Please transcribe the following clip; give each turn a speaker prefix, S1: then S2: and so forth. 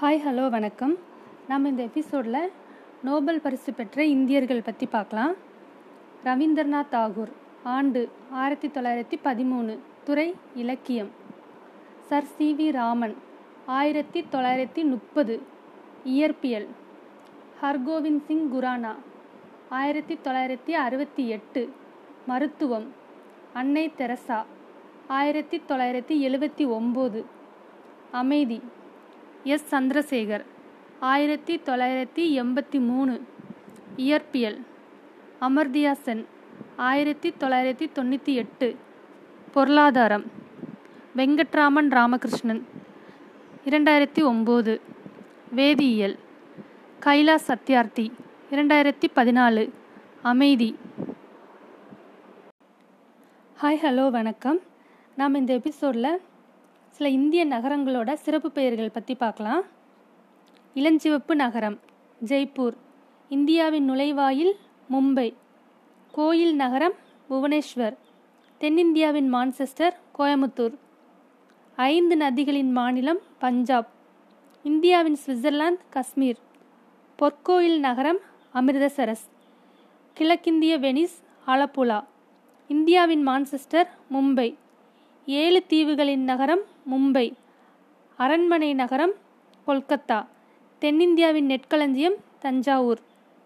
S1: Hi hello வணக்கம். நம்ம இந்த எபிசோடில் நோபல் பரிசு பெற்ற இந்தியர்கள் பற்றி பார்க்கலாம். ரவீந்திரநாத் தாகூர் ஆண்டு ஆயிரத்தி தொள்ளாயிரத்தி பதிமூணு துறை இலக்கியம். சர் சி வி ராமன் ஆயிரத்தி தொள்ளாயிரத்தி முப்பது இயற்பியல். ஹர்கோவிந்த் சிங் குரானா ஆயிரத்தி தொள்ளாயிரத்தி அறுபத்தி எட்டு மருத்துவம். அன்னை தெரசா ஆயிரத்தி தொள்ளாயிரத்தி எழுபத்தி ஒம்பது அமைதி. எஸ். சந்திரசேகர். ஆயிரத்தி தொள்ளாயிரத்தி எண்பத்தி மூணு. இயற்பியல். அமர்தியா சென். ஆயிரத்தி தொள்ளாயிரத்தி தொண்ணூற்றி எட்டு. பொருளாதாரம். வெங்கட்ராமன் ராமகிருஷ்ணன். இரண்டாயிரத்தி ஒம்பது. வேதியியல். கைலாஸ் சத்யார்த்தி. இரண்டாயிரத்தி பதினாலு. அமைதி. ஹாய் ஹலோ வணக்கம். நாம் இந்த எபிசோடில் சில இந்திய நகரங்களோட சிறப்பு பெயர்கள் பற்றி பார்க்கலாம். இளஞ்சிவப்பு நகரம் ஜெய்ப்பூர். இந்தியாவின் நுழைவாயில் மும்பை. கோயில் நகரம் புவனேஸ்வர். தென்னிந்தியாவின் மான்செஸ்டர் கோயமுத்தூர் ஐந்து நதிகளின் மாநிலம் பஞ்சாப். இந்தியாவின் சுவிட்சர்லாந்து காஷ்மீர். பொற்கோயில் நகரம் அமிர்தசரஸ். கிழக்கிந்திய வெனிஸ் ஆலப்புழா. இந்தியாவின் மான்செஸ்டர் மும்பை. ஏழு தீவுகளின் நகரம் மும்பை அரண்மனை நகரம் கொல்கத்தா தென்னிந்தியாவின் நெற்களஞ்சியம் தஞ்சாவூர்.